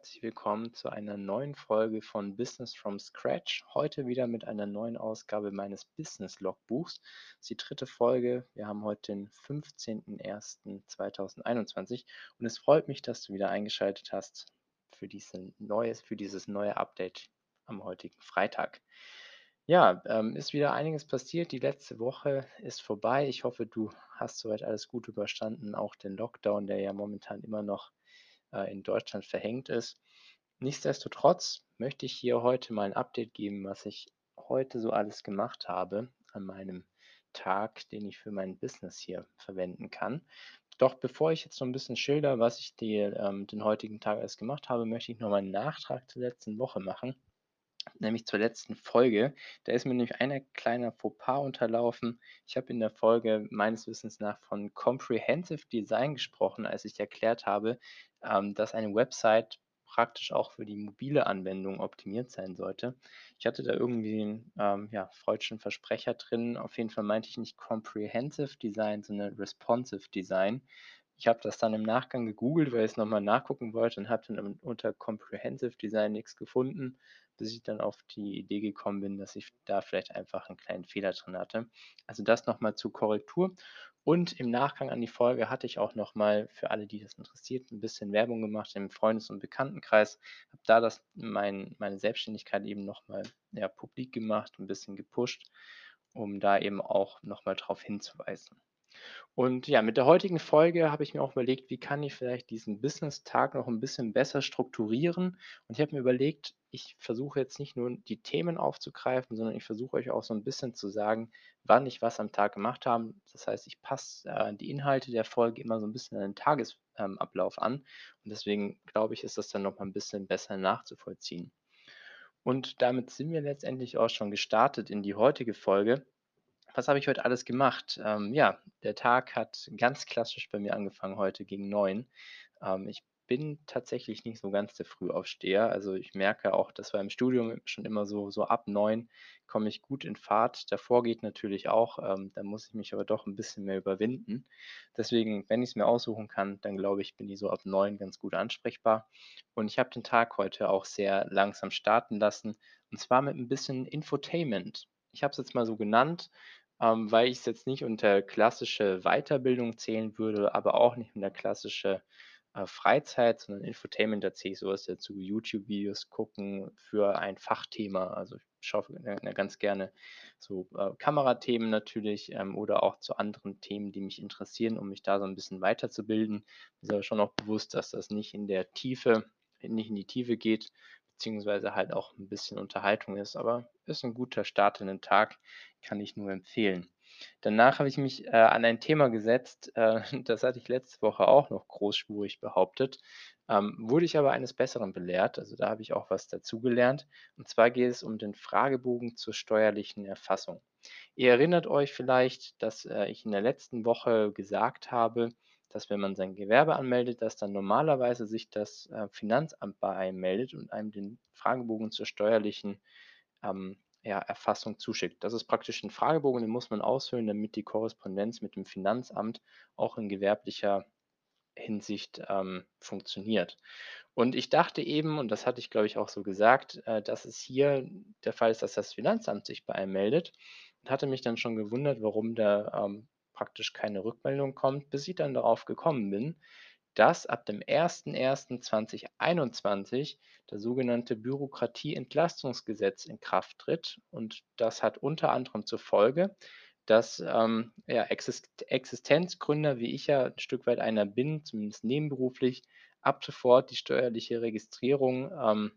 herzlich willkommen zu einer neuen Folge von Business from Scratch. Heute wieder mit einer neuen Ausgabe meines Business Logbuchs. Das ist die dritte Folge. Wir haben heute den 15.01.2021 und es freut mich, dass du wieder eingeschaltet hast für, diese neues, für dieses neue Update am heutigen Freitag. Ja, ähm, ist wieder einiges passiert. Die letzte Woche ist vorbei. Ich hoffe, du hast soweit alles gut überstanden, auch den Lockdown, der ja momentan immer noch äh, in Deutschland verhängt ist. Nichtsdestotrotz möchte ich hier heute mal ein Update geben, was ich heute so alles gemacht habe an meinem Tag, den ich für mein Business hier verwenden kann. Doch bevor ich jetzt so ein bisschen schilder, was ich die, ähm, den heutigen Tag alles gemacht habe, möchte ich noch mal einen Nachtrag zur letzten Woche machen nämlich zur letzten Folge. Da ist mir nämlich ein kleiner Fauxpas unterlaufen. Ich habe in der Folge meines Wissens nach von Comprehensive Design gesprochen, als ich erklärt habe, ähm, dass eine Website praktisch auch für die mobile Anwendung optimiert sein sollte. Ich hatte da irgendwie einen ähm, ja, freudschen Versprecher drin. Auf jeden Fall meinte ich nicht Comprehensive Design, sondern Responsive Design. Ich habe das dann im Nachgang gegoogelt, weil ich es nochmal nachgucken wollte und habe dann unter Comprehensive Design nichts gefunden bis ich dann auf die Idee gekommen bin, dass ich da vielleicht einfach einen kleinen Fehler drin hatte. Also das nochmal zur Korrektur. Und im Nachgang an die Folge hatte ich auch nochmal für alle, die das interessiert, ein bisschen Werbung gemacht im Freundes- und Bekanntenkreis. Habe da das, mein, meine Selbstständigkeit eben nochmal ja, publik gemacht, ein bisschen gepusht, um da eben auch nochmal darauf hinzuweisen. Und ja, mit der heutigen Folge habe ich mir auch überlegt, wie kann ich vielleicht diesen Business-Tag noch ein bisschen besser strukturieren? Und ich habe mir überlegt, ich versuche jetzt nicht nur die Themen aufzugreifen, sondern ich versuche euch auch so ein bisschen zu sagen, wann ich was am Tag gemacht habe. Das heißt, ich passe äh, die Inhalte der Folge immer so ein bisschen an den Tagesablauf ähm, an. Und deswegen glaube ich, ist das dann noch mal ein bisschen besser nachzuvollziehen. Und damit sind wir letztendlich auch schon gestartet in die heutige Folge. Was habe ich heute alles gemacht? Ähm, ja, der Tag hat ganz klassisch bei mir angefangen heute gegen 9. Ähm, ich bin tatsächlich nicht so ganz der Frühaufsteher. Also ich merke auch, das war im Studium schon immer so, so ab 9 komme ich gut in Fahrt. Davor geht natürlich auch, ähm, da muss ich mich aber doch ein bisschen mehr überwinden. Deswegen, wenn ich es mir aussuchen kann, dann glaube ich, bin ich so ab 9 ganz gut ansprechbar. Und ich habe den Tag heute auch sehr langsam starten lassen und zwar mit ein bisschen Infotainment. Ich habe es jetzt mal so genannt ähm, weil ich es jetzt nicht unter klassische Weiterbildung zählen würde, aber auch nicht unter klassische äh, Freizeit, sondern Infotainment, da zähle ich sowas dazu, YouTube-Videos gucken für ein Fachthema. Also ich schaue äh, ganz gerne so äh, Kamerathemen natürlich ähm, oder auch zu anderen Themen, die mich interessieren, um mich da so ein bisschen weiterzubilden. Ist aber schon auch bewusst, dass das nicht in der Tiefe, nicht in die Tiefe geht, beziehungsweise halt auch ein bisschen Unterhaltung ist, aber ist ein guter Start in den Tag, kann ich nur empfehlen. Danach habe ich mich äh, an ein Thema gesetzt, äh, das hatte ich letzte Woche auch noch großspurig behauptet, ähm, wurde ich aber eines Besseren belehrt, also da habe ich auch was dazugelernt. Und zwar geht es um den Fragebogen zur steuerlichen Erfassung. Ihr erinnert euch vielleicht, dass äh, ich in der letzten Woche gesagt habe, dass wenn man sein Gewerbe anmeldet, dass dann normalerweise sich das äh, Finanzamt bei einem meldet und einem den Fragebogen zur steuerlichen ähm, ja, Erfassung zuschickt. Das ist praktisch ein Fragebogen, den muss man ausfüllen, damit die Korrespondenz mit dem Finanzamt auch in gewerblicher Hinsicht ähm, funktioniert. Und ich dachte eben, und das hatte ich glaube ich auch so gesagt, äh, dass es hier der Fall ist, dass das Finanzamt sich bei einem meldet und hatte mich dann schon gewundert, warum da ähm, praktisch keine Rückmeldung kommt, bis ich dann darauf gekommen bin, dass ab dem 01.01.2021 das sogenannte Bürokratieentlastungsgesetz in Kraft tritt. Und das hat unter anderem zur Folge, dass ähm, ja, Existenzgründer, wie ich ja ein Stück weit einer bin, zumindest nebenberuflich, ab sofort die steuerliche Registrierung ähm,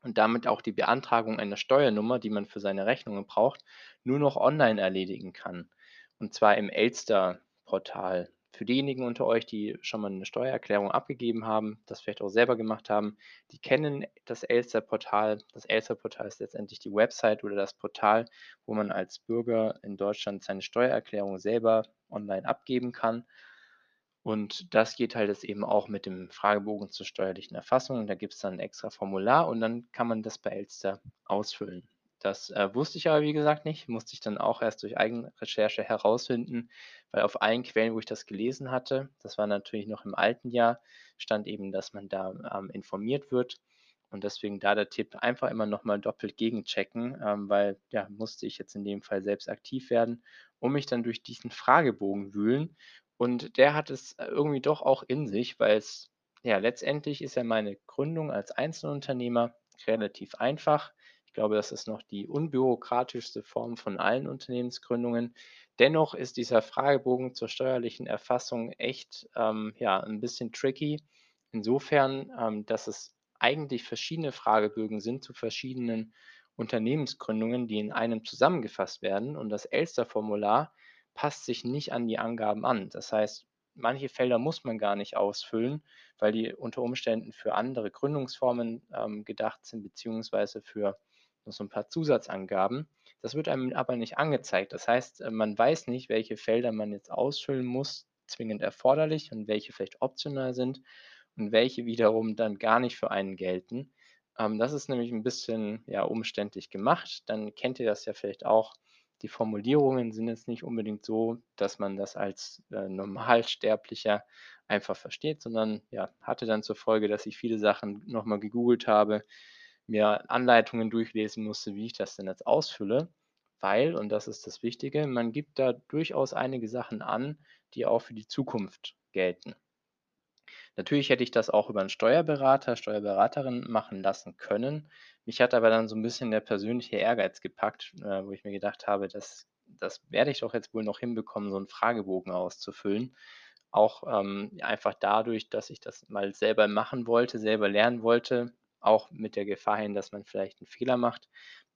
und damit auch die Beantragung einer Steuernummer, die man für seine Rechnungen braucht, nur noch online erledigen kann. Und zwar im Elster-Portal. Für diejenigen unter euch, die schon mal eine Steuererklärung abgegeben haben, das vielleicht auch selber gemacht haben, die kennen das Elster-Portal. Das Elster-Portal ist letztendlich die Website oder das Portal, wo man als Bürger in Deutschland seine Steuererklärung selber online abgeben kann. Und das geht halt jetzt eben auch mit dem Fragebogen zur steuerlichen Erfassung. Da gibt es dann ein extra Formular und dann kann man das bei Elster ausfüllen. Das, äh, wusste ich aber, wie gesagt, nicht, musste ich dann auch erst durch Eigenrecherche herausfinden, weil auf allen Quellen, wo ich das gelesen hatte, das war natürlich noch im alten Jahr, stand eben, dass man da, ähm, informiert wird und deswegen da der Tipp, einfach immer noch mal doppelt gegenchecken, ähm, weil, ja, musste ich jetzt in dem Fall selbst aktiv werden und mich dann durch diesen Fragebogen wühlen und der hat es, äh, irgendwie doch auch in sich, weil's ja, letztendlich ist ja meine Gründung als Einzelunternehmer relativ einfach. Ich glaube, das ist noch die unbürokratischste Form von allen Unternehmensgründungen. Dennoch ist dieser Fragebogen zur steuerlichen Erfassung echt, ähm, ja, 'n bisschen tricky. Insofern, ähm, dass es eigentlich verschiedene Fragebögen sind zu verschiedenen Unternehmensgründungen, die in einem zusammengefasst werden und das Elster-Formular passt sich nicht an die Angaben an. Das heißt, manche Felder muss man gar nicht ausfüllen, weil die unter Umständen für andere Gründungsformen, ähm, gedacht sind, beziehungsweise für noch so 'n paar Zusatzangaben. Das wird einem aber nicht angezeigt. Das heißt, äh, man weiß nicht, welche Felder man jetzt ausfüllen muss, zwingend erforderlich und welche vielleicht optional sind und welche wiederum dann gar nicht für einen gelten. Ähm, das ist nämlich 'n bisschen, ja, umständlich gemacht. Dann kennt ihr das ja vielleicht auch. Die Formulierungen sind jetzt nicht unbedingt so, dass man das als, äh, Normalsterblicher einfach versteht, sondern, ja, hatte dann zur Folge, dass ich viele Sachen noch mal gegoogelt habe, mir Anleitungen durchlesen musste, wie ich das denn jetzt ausfülle, weil, und das ist das Wichtige, man gibt da durchaus einige Sachen an, die auch für die Zukunft gelten. Natürlich hätte ich das auch über 'n Steuerberater, Steuerberaterin machen lassen können. Mich hat aber dann so 'n bisschen der persönliche Ehrgeiz gepackt, äh, wo ich mir gedacht habe: „Das das werde ich doch jetzt wohl noch hinbekommen, so 'n Fragebogen auszufüllen.“ Auch, ähm, einfach dadurch, dass ich das mal selber machen wollte, selber lernen wollte, auch mit der Gefahr hin, dass man vielleicht 'n Fehler macht.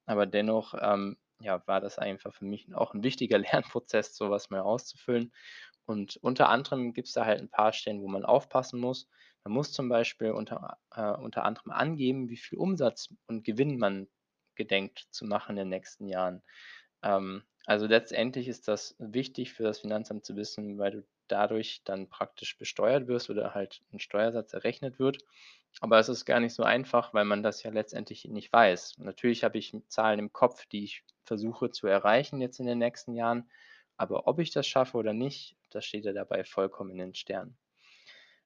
Aber dennoch, ähm, ja, war das einfach für mich auch 'n wichtiger Lernprozess, so was mal auszufüllen. Und unter anderem gibt's da halt 'n paar Stellen, wo man aufpassen muss. Man muss zum Beispiel unter äh, unter anderem angeben, wie viel Umsatz und Gewinn man gedenkt zu machen in den nächsten Jahren. Ähm, also, letztendlich ist das wichtig für das Finanzamt zu wissen, weil du dadurch dann praktisch besteuert wirst oder halt 'n Steuersatz errechnet wird. Aber es ist gar nicht so einfach, weil man das ja letztendlich nicht weiß. Natürlich habe ich Zahlen im Kopf, die ich versuche zu erreichen jetzt in den nächsten Jahren, aber ob ich das schaffe oder nicht, das steht ja dabei vollkommen in den Sternen.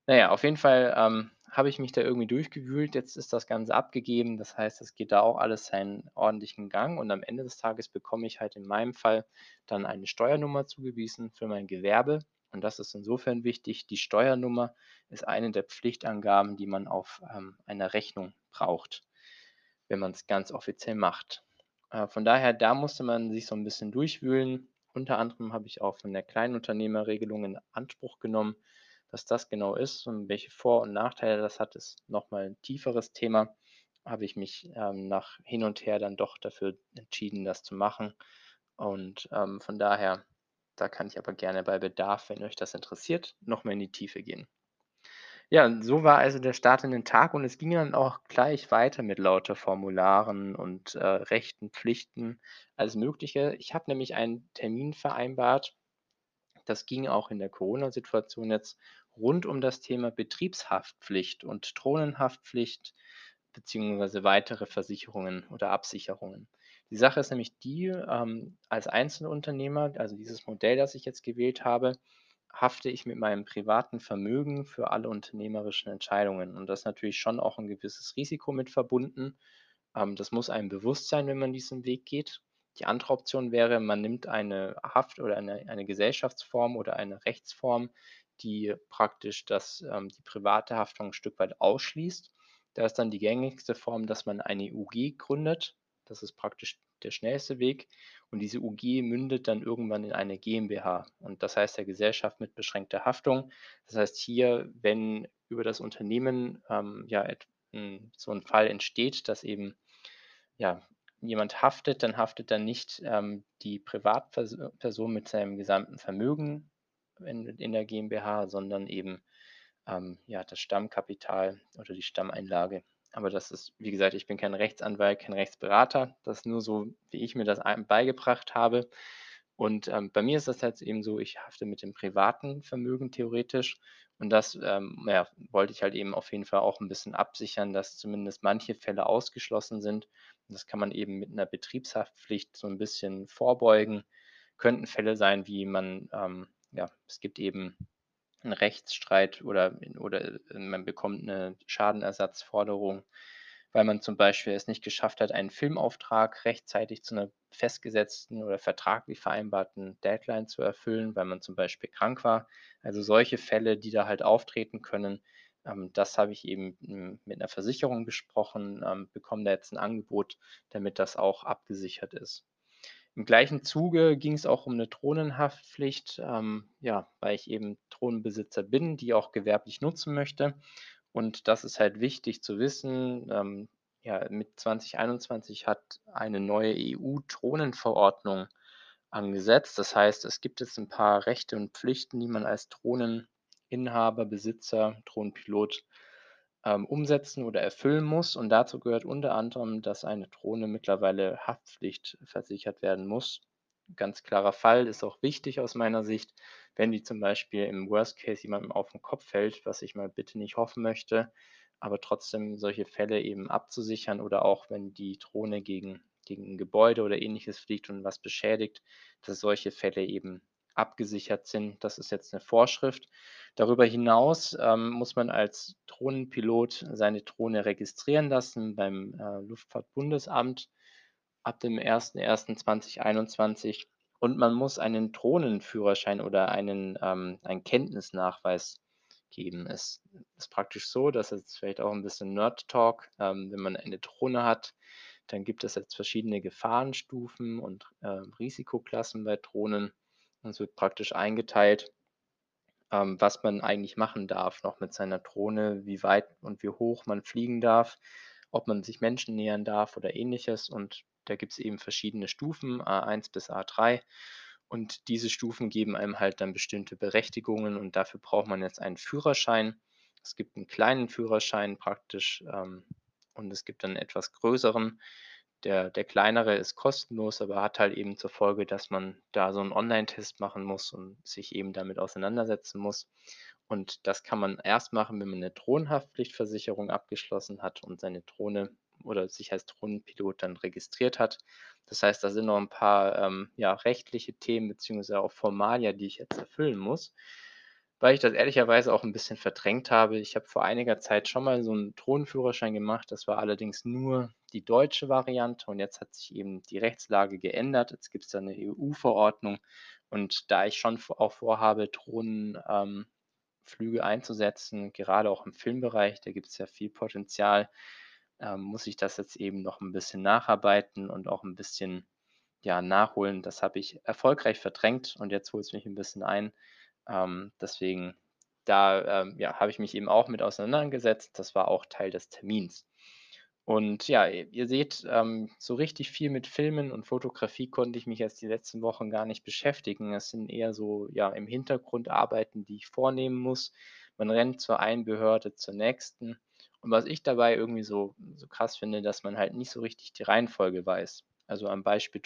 Na ja, auf jeden Fall, ähm, habe ich mich da irgendwie durchgewühlt. Jetzt ist das Ganze abgegeben. Das heißt, es geht da auch alles seinen ordentlichen Gang und am Ende des Tages bekomme ich halt in meinem Fall dann eine Steuernummer zugewiesen für mein Gewerbe und das ist insofern wichtig. Die Steuernummer ist eine der Pflichtangaben, die man auf, ähm, einer Rechnung braucht, wenn man's ganz offiziell macht. Äh, von daher, da musste man sich so 'n bisschen durchwühlen. Unter anderem habe ich auch von der Kleinunternehmerregelung in Anspruch genommen. Was das genau ist und welche Vor und Nachteile das hat, ist noch mal 'n tieferes Thema. Habe ich mich, ähm, nach hin und her dann doch dafür entschieden, das zu machen und, ähm, von daher da kann ich aber gerne bei Bedarf, wenn euch das interessiert, noch mal in die Tiefe gehen. Ja, so war also der Start in den Tag und es ging dann auch gleich weiter mit lauter Formularen und, äh, Rechten, Pflichten, alles Mögliche. Ich habe nämlich einen Termin vereinbart. Das ging auch in der Corona-Situation jetzt rund um das Thema Betriebshaftpflicht und Drohnenhaftpflicht beziehungsweise weitere Versicherungen oder Absicherungen. Die Sache ist nämlich die, ähm, als Einzelunternehmer, also dieses Modell, das ich jetzt gewählt habe, hafte ich mit meinem privaten Vermögen für alle unternehmerischen Entscheidungen und da ist natürlich schon auch 'n gewisses Risiko mit verbunden. Ähm, das muss einem bewusst sein, wenn man diesen Weg geht. Die andere Option wäre, man nimmt eine Haft oder eine eine Gesellschaftsform oder eine Rechtsform, die praktisch das ähm, die private Haftung 'n Stück weit ausschließt. Da ist dann die gängigste Form, dass man eine UG gründet. Das ist praktisch der schnellste Weg und diese UG mündet dann irgendwann in eine GmbH und das heißt ja Gesellschaft mit beschränkter Haftung. Das heißt hier, wenn über das Unternehmen, ähm, ja, hm, so 'n Fall entsteht, dass eben, ja, jemand haftet, dann haftet dann nicht, ähm, die Privatpers Person mit seinem gesamten Vermögen in in der GmbH, sondern eben, ähm, ja, das Stammkapital oder die Stammeinlage. Aber das ist wie gesagt, ich bin kein Rechtsanwalt, kein Rechtsberater. Das ist nur so, wie ich mir das ein beigebracht habe Und, ähm, bei mir ist das jetzt eben so, ich hafte mit dem privaten Vermögen theoretisch und das, ähm, ja, wollte ich halt eben auf jeden Fall auch 'n bisschen absichern, dass zumindest manche Fälle ausgeschlossen sind. Und das kann man eben mit 'ner Betriebshaftpflicht so 'n bisschen vorbeugen. Könnten Fälle sein, wie man, ähm ja, es gibt eben 'n Rechtsstreit oder oder, äh, man bekommt 'ne Schadenersatzforderung, weil man zum Beispiel es nicht geschafft hat, einen Filmauftrag rechtzeitig zu 'ner festgesetzten oder vertraglich vereinbarten Deadline zu erfüllen, weil man zum Beispiel krank war. Also, solche Fälle, die da halt auftreten können, ähm, das habe ich eben, hm, mit 'ner Versicherung besprochen, ähm, bekomme da jetzt 'n Angebot, damit das auch abgesichert ist. Im gleichen Zuge ging's auch um 'ne Drohnenhaftpflicht, ähm, ja, weil ich eben Drohnenbesitzer bin, die auch gewerblich nutzen möchte. Und das ist halt wichtig zu wissen, ähm, ja, mit 2021 hat eine neue EU-Drohnenverordnung angesetzt. Das heißt, es gibt jetzt 'n paar Rechte und Pflichten, die man als Drohneninhaber, Besitzer, Drohnenpilot, ähm, umsetzen oder erfüllen muss. Und dazu gehört unter anderem, dass eine Drohne mittlerweile haftpflichtversichert werden muss. Ganz klarer Fall, ist auch wichtig aus meiner Sicht, wenn die zum Beispiel im Worst Case jemandem auf 'n Kopf fällt, was ich mal bitte nicht hoffen möchte, aber trotzdem solche Fälle eben abzusichern oder auch wenn die Drohne gegen gegen 'n Gebäude oder Ähnliches fliegt und was beschädigt, dass solche Fälle eben abgesichert sind. Das ist jetzt 'ne Vorschrift. Darüber hinaus, ähm, muss man als Drohnenpilot seine Drohne registrieren lassen beim, äh, Luftfahrtbundesamt ab dem 01.01.2021 und man muss einen Drohnenführerschein oder einen, ähm einen Kenntnisnachweis geben. Es ist praktisch so, das ist jetzt vielleicht auch 'n bisschen Nerd Talk, ähm, wenn man eine Drohne hat, dann gibt es jetzt verschiedene Gefahrenstufen und, ähm, Risikoklassen bei Drohnen. Es wird praktisch eingeteilt, ähm, was man eigentlich machen darf noch mit seiner Drohne, wie weit und wie hoch man fliegen darf, ob man sich Menschen nähern darf oder Ähnliches. Und da gibt's eben verschiedene Stufen, A1 bis A3. Und diese Stufen geben einem halt dann bestimmte Berechtigungen und dafür braucht man jetzt einen Führerschein. Es gibt 'n kleinen Führerschein praktisch, ähm, und es gibt dann 'n etwas größeren. Der der kleinere ist kostenlos, aber hat halt eben zur Folge, dass man da so 'n Onlinetest machen muss und sich eben damit auseinandersetzen muss. Und das kann man erst machen, wenn man 'ne Drohnenhaftpflichtversicherung abgeschlossen hat und seine Drohne oder sich als Drohnenpilot dann registriert hat. Das heißt, da sind noch 'n paar, ähm, ja, rechtliche Themen beziehungsweise auch Formalien, die ich jetzt erfüllen muss, weil ich das ehrlicherweise auch 'n bisschen verdrängt habe. Ich habe vor einiger Zeit schon mal so 'n Drohnenführerschein gemacht. Das war allerdings nur die deutsche Variante und jetzt hat sich eben die Rechtslage geändert. Jetzt gibt's da 'ne EU-Verordnung und da ich schon auch vorhabe, Drohnen ähm, einzusetzen, gerade auch im Filmbereich, da gibt's ja viel Potenzial, ähm, muss ich das jetzt eben noch 'n bisschen nacharbeiten und auch 'n bisschen, ja, nachholen. Das habe ich erfolgreich verdrängt und jetzt holt's mich 'n bisschen ein. Ähm, deswegen, da, ähm, ja, habe ich mich eben auch mit auseinandergesetzt. Das war auch Teil des Termins. Und ja, ihr seht, ähm, so richtig viel mit Filmen und Fotografie konnte ich mich jetzt die letzten Wochen gar nicht beschäftigen. Es sind eher so, ja, im Hintergrund Arbeiten, die ich vornehmen muss. Man rennt zur einen Behörde zur nächsten. Und was ich dabei irgendwie so so krass finde, dass man halt nicht so richtig die Reihenfolge weiß. Also, am Beispiel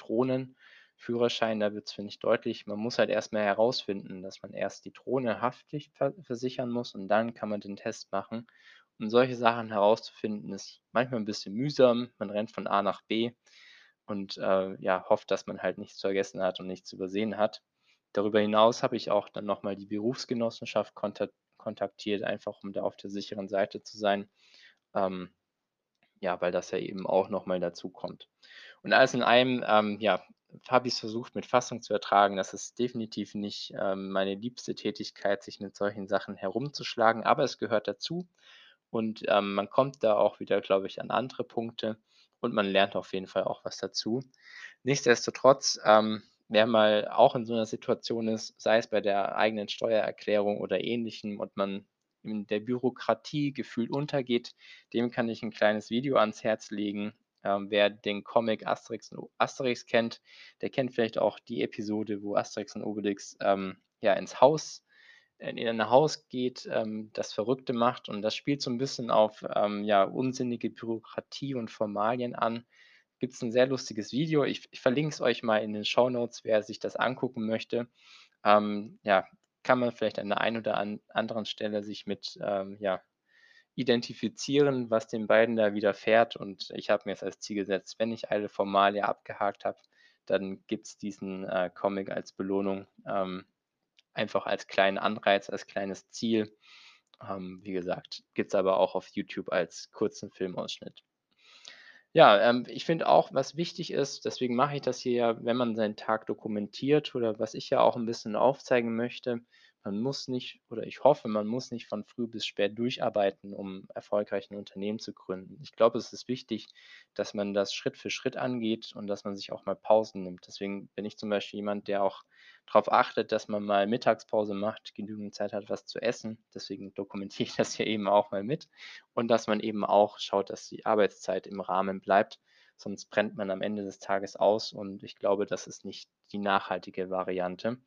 Drohnenführerschein, da wird's, finde ich, deutlich, man muss halt erst mal herausfinden, dass man erst die Drohne haftpflicht ver versichern muss und dann kann man den Test machen. Und solche Sachen herauszufinden, ist manchmal 'n bisschen mühsam. Man rennt von A nach B und, äh, ja, hofft, dass man halt nichts vergessen hat und nichts übersehen hat. Darüber hinaus habe ich auch dann noch mal die Berufsgenossenschaft kontak kontaktiert, einfach um da auf der sicheren Seite zu sein. Ähm, ja, weil das ja eben auch noch mal dazukommt. Und alles in allem, ähm, ja, habe ich's versucht, mit Fassung zu ertragen. Das ist definitiv nicht, ähm, meine liebste Tätigkeit, sich mit solchen Sachen herumzuschlagen, aber es gehört dazu. Und, ähm, man kommt da auch wieder, glaube ich, an andere Punkte und man lernt auf jeden Fall auch was dazu. Nichtsdestotrotz, ähm, wer mal auch in so 'ner Situation ist, sei es bei der eigenen Steuererklärung oder Ähnlichem und man in der Bürokratie gefühlt untergeht, dem kann ich 'n kleines Video ans Herz legen. Ähm, wer den Comic Asterix und Asterix kennt, der kennt vielleicht auch die Episode, wo Asterix und Obelix, ähm, ja, ins Haus in in ein Haus geht, ähm, das Verrückte macht und das spielt so 'n bisschen auf, ähm, ja, unsinnige Bürokratie und Formalien an. gibt's 'n sehr lustiges Video. Ich ich verlinke es euch mal in den Shownotes, wer sich das angucken möchte. Ähm, ja, kann man vielleicht an der einen oder an anderen Stelle sich mit, ähm, ja, identifizieren, was den beiden da widerfährt. Und ich habe mir jetzt als Ziel gesetzt, wenn ich alle Formalia abgehakt habe, dann gibt's diesen, äh, Comic als Belohnung, ähm, einfach als kleinen Anreiz, als kleines Ziel. Ähm, wie gesagt, gibt's aber auch auf YouTube als kurzen Filmausschnitt. Ja, ähm, ich finde auch, was wichtig ist, deswegen mache ich das hier ja, wenn man seinen Tag dokumentiert oder was ich ja auch 'n bisschen aufzeigen möchte, man muss nicht oder ich hoffe, man muss nicht von früh bis spät durcharbeiten, um erfolgreich 'n Unternehmen zu gründen. Ich glaube, es ist wichtig, dass man das Schritt für Schritt angeht und dass man sich auch mal Pausen nimmt. Deswegen bin ich zum Beispiel jemand, der auch drauf achtet, dass man mal Mittagspause macht, genügend Zeit hat, was zu essen. Deswegen dokumentiere ich das hier eben auch mal mit. Und dass man eben auch schaut, dass die Arbeitszeit im Rahmen bleibt, sonst brennt man am Ende des Tages aus und ich glaube, das ist nicht die nachhaltige Variante.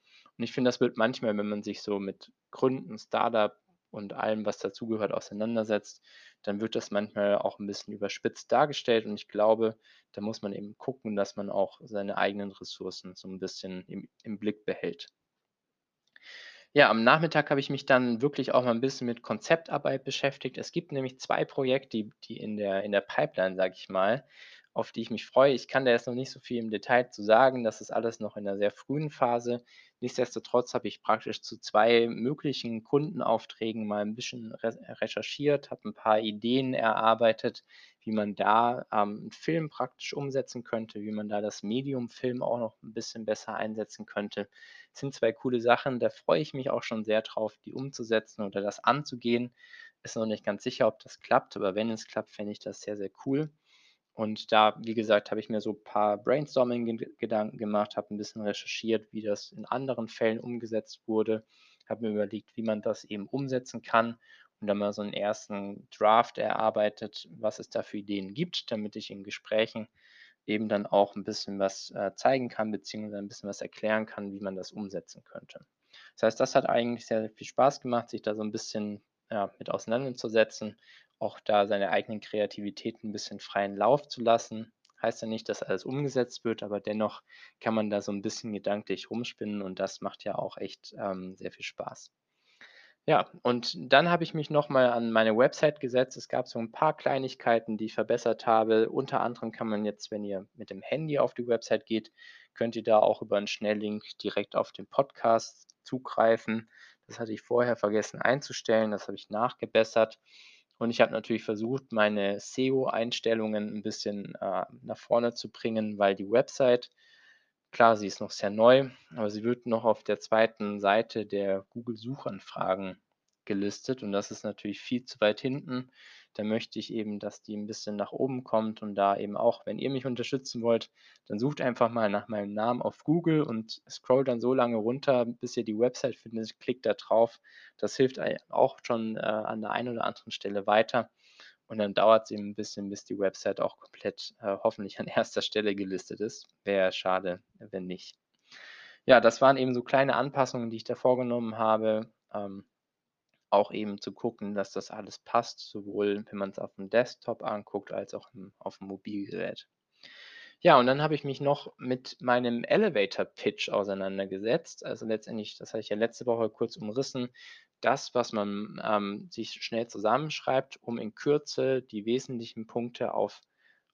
Und ich finde, das wird manchmal, wenn man sich so mit Gründen, Start-up und allem, was dazugehört, auseinandersetzt, dann wird das manchmal auch 'n bisschen überspitzt dargestellt und ich glaube, da muss man eben gucken, dass man auch seine eigenen Ressourcen so 'n bisschen im im Blick behält. Ja, am Nachmittag habe ich mich dann wirklich auch mal 'n bisschen mit Konzeptarbeit beschäftigt. Es gibt nämlich 2 Projekte, die die in der in der Pipeline, sage ich mal, auf die ich mich freue. Ich kann da jetzt noch nicht so viel im Detail zu sagen. Das ist alles noch in 'ner sehr frühen Phase. Nichtsdestotrotz habe ich praktisch zu 2 möglichen Kundenaufträgen mal 'n bisschen recherchiert, habe 'n paar Ideen erarbeitet, wie man da, ähm, 'n Film praktisch umsetzen könnte, wie man da das Medium Film auch noch 'n bisschen besser einsetzen könnte. Sind 2 coole Sachen, da freue ich mich auch schon sehr drauf, die umzusetzen oder das anzugehen. Ist noch nicht ganz sicher, ob das klappt, aber wenn es klappt, fände ich das sehr, sehr cool. Und da, wie gesagt, habe ich mir so paar Brainstorming Ged Gedanken gemacht, habe 'n bisschen recherchiert, wie das in anderen Fällen umgesetzt wurde, habe mir überlegt, wie man das eben umsetzen kann und dann mal so 'n ersten Draft erarbeitet, was es da für Ideen gibt, damit ich in Gesprächen eben dann auch 'n bisschen was, äh, zeigen kann, beziehungsweise 'n bisschen was erklären kann, wie man das umsetzen könnte. Das heißt, das hat eigentlich sehr, viel Spaß gemacht, sich da so 'n bisschen, ja, mit auseinanderzusetzen, auch da seine eigenen Kreativität 'n bisschen freien Lauf zu lassen. Heißt ja nicht, dass alles umgesetzt wird, aber dennoch kann man da so 'n bisschen gedanklich rumspinnen und das macht ja auch echt, ähm, sehr viel Spaß. Ja, und dann habe ich mich noch mal an meine Website gesetzt. Es gab so 'n paar Kleinigkeiten, die ich verbessert habe. Unter anderem kann man jetzt, wenn ihr mit dem Handy auf die Website geht, könnt ihr da auch über 'n Schnelllink direkt auf den Podcast zugreifen. Das hatte ich vorher vergessen einzustellen, das habe ich nachgebessert. Und ich habe natürlich versucht, meine SEO-Einstellungen 'n bisschen, äh, nach vorne zu bringen, weil die Website klar, sie ist noch sehr neu, aber sie wird noch auf der 2. Seite der Google-Suchanfragen gelistet und das ist natürlich viel zu weit hinten. Da möchte ich eben, dass die 'n bisschen nach oben kommt und da eben auch, wenn ihr mich unterstützen wollt, dann sucht einfach mal nach meinem Namen auf Google und scrollt dann so lange runter, bis ihr die Website findet, klickt da drauf. Das hilft auch schon, äh, an der einen oder anderen Stelle weiter und dann dauert's eben 'n bisschen, bis die Website auch komplett, äh, hoffentlich an 1. Stelle gelistet ist. Wäre schade, wenn nicht. Ja, das waren eben so kleine Anpassungen, die ich da vorgenommen habe, ähm, auch eben zu gucken, dass das alles passt, sowohl wenn man's aufm Desktop anguckt als auch, hm, aufm Mobilgerät. Ja, und dann habe ich mich noch mit meinem Elevator-Pitch auseinandergesetzt. Also, letztendlich, das hatte ich ja letzte Woche kurz umrissen, das, was man, ähm, sich schnell zusammenschreibt, um in Kürze die wesentlichen Punkte auf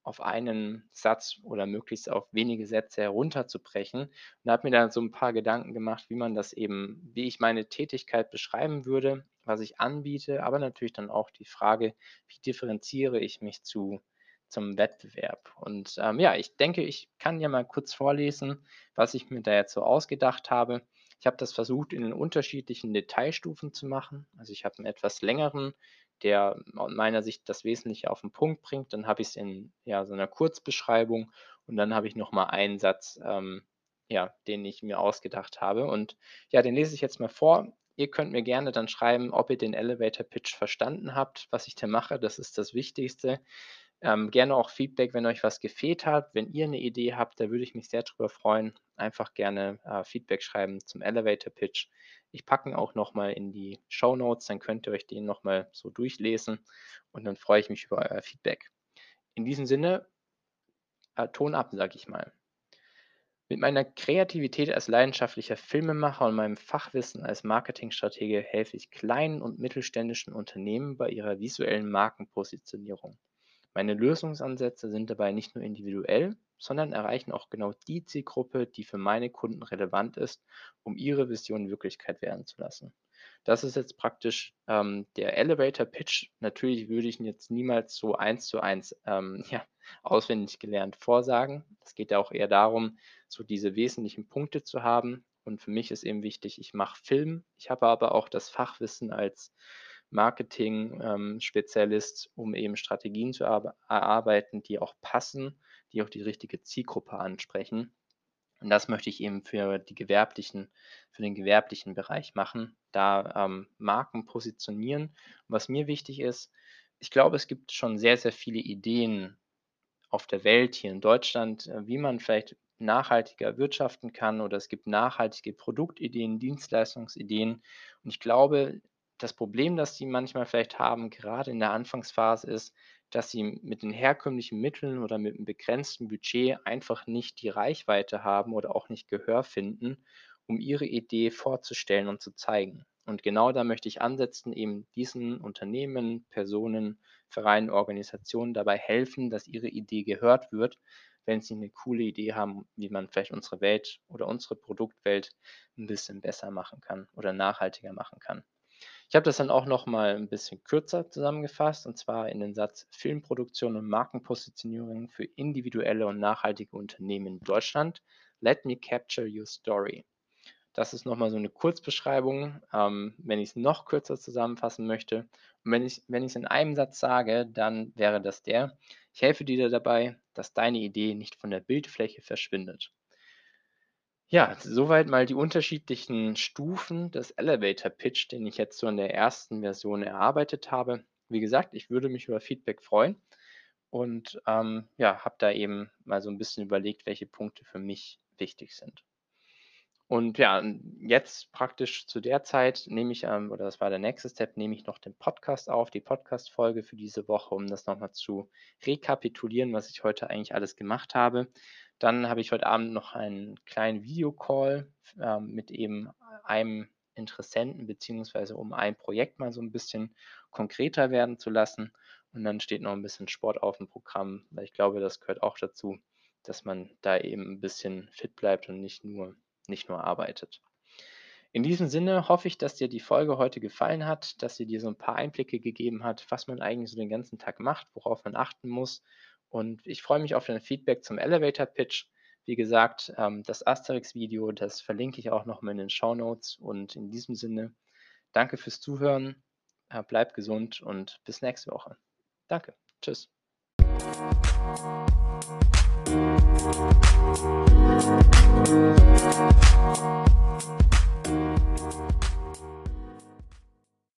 auf einen Satz oder möglichst auf wenige Sätze herunterzubrechen und habe mir da so 'n paar Gedanken gemacht, wie man das eben wie ich meine Tätigkeit beschreiben würde, was ich anbiete, aber natürlich dann auch die Frage: Wie differenziere ich mich zu zum Wettbewerb? Und, ähm, ja, ich denke, ich kann ja mal kurz vorlesen, was ich mir da jetzt so ausgedacht habe. Ich habe das versucht, in den unterschiedlichen Detailstufen zu machen. Also, ich habe 'n etwas längeren, der aus meiner Sicht das Wesentliche auf 'n Punkt bringt. Dann habe ich's in, ja, so 'ner Kurzbeschreibung und dann habe ich noch mal einen Satz, ähm, ja, den ich mir ausgedacht habe. Und ja, den lese ich jetzt mal vor. Ihr könnt mir gerne dann schreiben, ob ihr den Elevator-Pitch verstanden habt, was ich da mache, das ist das Wichtigste. Ähm, gerne auch Feedback, wenn euch was gefehlt hat. Wenn ihr 'ne Idee habt, da würde ich mich sehr drüber freuen. Einfach gerne, äh, Feedback schreiben zum Elevator-Pitch. Ich packe ihn auch noch mal in die Shownotes, dann könnt ihr euch den noch mal so durchlesen und dann freue ich mich über euer Feedback. In diesem Sinne äh, Ton ab, sage ich mal. Mit meiner Kreativität als leidenschaftlicher Filmemacher und meinem Fachwissen als Marketingstratege helfe ich kleinen und mittelständischen Unternehmen bei ihrer visuellen Markenpositionierung. Meine Lösungsansätze sind dabei nicht nur individuell, sondern erreichen auch genau die Zielgruppe, die für meine Kunden relevant ist, um ihre Vision Wirklichkeit werden zu lassen. Das ist jetzt praktisch ähm, der Elevator Pitch. Natürlich würde ich ihn jetzt niemals so eins zu eins ähm, ja, auswendig gelernt vorsagen. Es geht ja auch eher darum, so diese wesentlichen Punkte zu haben. Und für mich ist eben wichtig, ich mache Film. Ich habe aber auch das Fachwissen als Marketing-Spezialist, ähm, um eben Strategien zu erarbeiten, die auch passen, die auch die richtige Zielgruppe ansprechen. Und das möchte ich eben für die gewerblichen, für den gewerblichen Bereich machen, da ähm, Marken positionieren. Und was mir wichtig ist, ich glaube, es gibt schon sehr, sehr viele Ideen auf der Welt, hier in Deutschland, äh, wie man vielleicht nachhaltiger wirtschaften kann oder es gibt nachhaltige Produktideen, Dienstleistungsideen. Und ich glaube, das Problem, das die manchmal vielleicht haben, gerade in der Anfangsphase, ist, dass sie mit den herkömmlichen Mitteln oder mit einem begrenzten Budget einfach nicht die Reichweite haben oder auch nicht Gehör finden, um ihre Idee vorzustellen und zu zeigen. Und genau da möchte ich ansetzen, eben diesen Unternehmen, Personen, Vereinen, Organisationen dabei helfen, dass ihre Idee gehört wird, wenn sie eine coole Idee haben, wie man vielleicht unsere Welt oder unsere Produktwelt ein bisschen besser machen kann oder nachhaltiger machen kann. Ich habe das dann auch noch mal ein bisschen kürzer zusammengefasst, und zwar in den Satz Filmproduktion und Markenpositionierung für individuelle und nachhaltige Unternehmen in Deutschland. Let me capture your story. Das ist noch mal so eine Kurzbeschreibung, ähm, wenn ich es noch kürzer zusammenfassen möchte. Und wenn ich wenn ich's in einem Satz sage, dann wäre das der: Ich helfe dir dabei, dass deine Idee nicht von der Bildfläche verschwindet. Ja, soweit mal die unterschiedlichen Stufen des Elevator Pitch, den ich jetzt so in der ersten Version erarbeitet habe. Wie gesagt, ich würde mich über Feedback freuen und ähm, ja, habe da eben mal so ein bisschen überlegt, welche Punkte für mich wichtig sind. Und ja, jetzt praktisch zu der Zeit nehme ich, ähm, oder das war der nächste Step, nehme ich noch den Podcast auf, die Podcast-Folge für diese Woche, um das nochmal zu rekapitulieren, was ich heute eigentlich alles gemacht habe. Dann habe ich heute Abend noch einen kleinen Videocall ähm, mit eben einem Interessenten, beziehungsweise um ein Projekt mal so ein bisschen konkreter werden zu lassen. Und dann steht noch ein bisschen Sport auf dem Programm, weil ich glaube, das gehört auch dazu, dass man da eben ein bisschen fit bleibt und nicht nur nicht nur arbeitet. In diesem Sinne hoffe ich, dass dir die Folge heute gefallen hat, dass sie dir so ein paar Einblicke gegeben hat, was man eigentlich so den ganzen Tag macht, worauf man achten muss. Und ich freue mich auf dein Feedback zum Elevator Pitch. Wie gesagt, ähm, das Asterix-Video, das verlinke ich auch nochmal in den Show Notes. Und in diesem Sinne, danke fürs Zuhören, äh, bleib gesund und bis nächste Woche. Danke. Tschüss. Thank you.